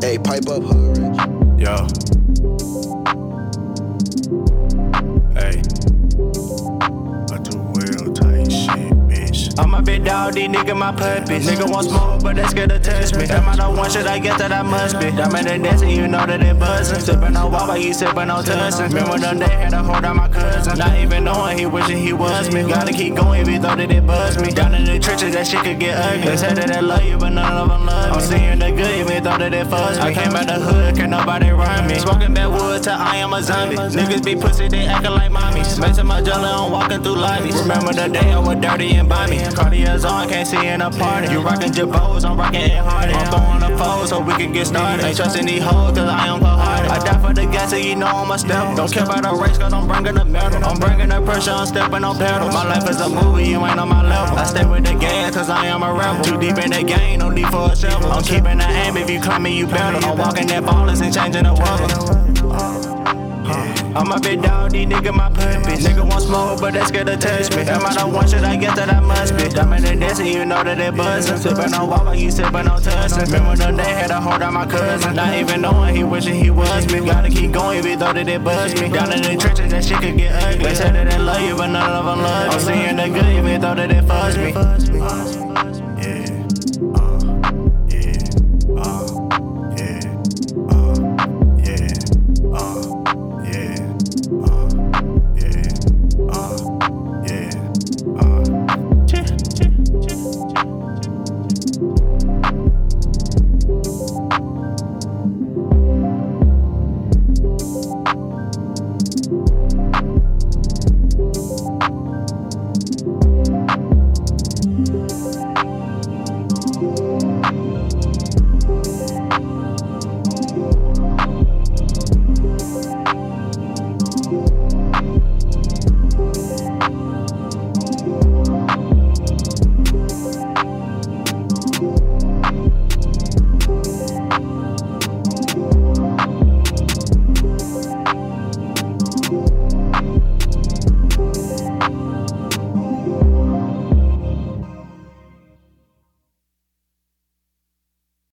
Hey, pipe up, hood rich. Yo. Big dog, these nigga my puppies. Nigga want smoke, but they scared to touch me. Am I the one shit I guess that I must be? Diamond and dancing, you know that it buzzing. Sippin' on water, you sippin' on tussin'. Remember the day had to hold out my cousin. Not even knowing he wishing he was me. Gotta keep going if he thought that it buzzed me. Down in the trenches, that shit could get ugly. They said that I love you, but none of them love me. I'm seeing the thought that it fuzzed me. I came out the hood, can't nobody run me. Smoking backwood till I am a zombie. Niggas be pussy, they acting like mommies. Messing my jelly, I'm walking through lobbies. Remember the day I was dirty and bummy. Cartiers on, can't see in a party. You rockin' Jabos, I'm rockin' it hard. I'm throwing a foe so we can get started. Ain't trusting these hoes, cause I am cold-hearted. I die for the gas, so you know I'm a step. Don't care about the race, cause I'm bringing the medal. I'm bringing the pressure, I'm stepping on pedal. My life is a movie, you ain't on my level. I stay with the gas, cause I am a rebel. Too deep in the game, no need for a shovel. I'm keeping the aim, if you come me, you better. I'm walking that ballers and changing the weather. I'm a big dog, these nigga my puppies. Nigga want smoke, but they scared to touch me. Am I the one shit I guess that I must be? I'm in and dancing, you know that it buzzing. Sippin' on water, you sippin' on tussin'. Remember the day had to hold out my cousin. Not even knowing he wishing he was me. Gotta keep going if he thought that it buzzed me. Down in the trenches, that shit could get ugly. They said that they love you, but none of them love me. I'm seeing the good, even thought that it fuzzed me.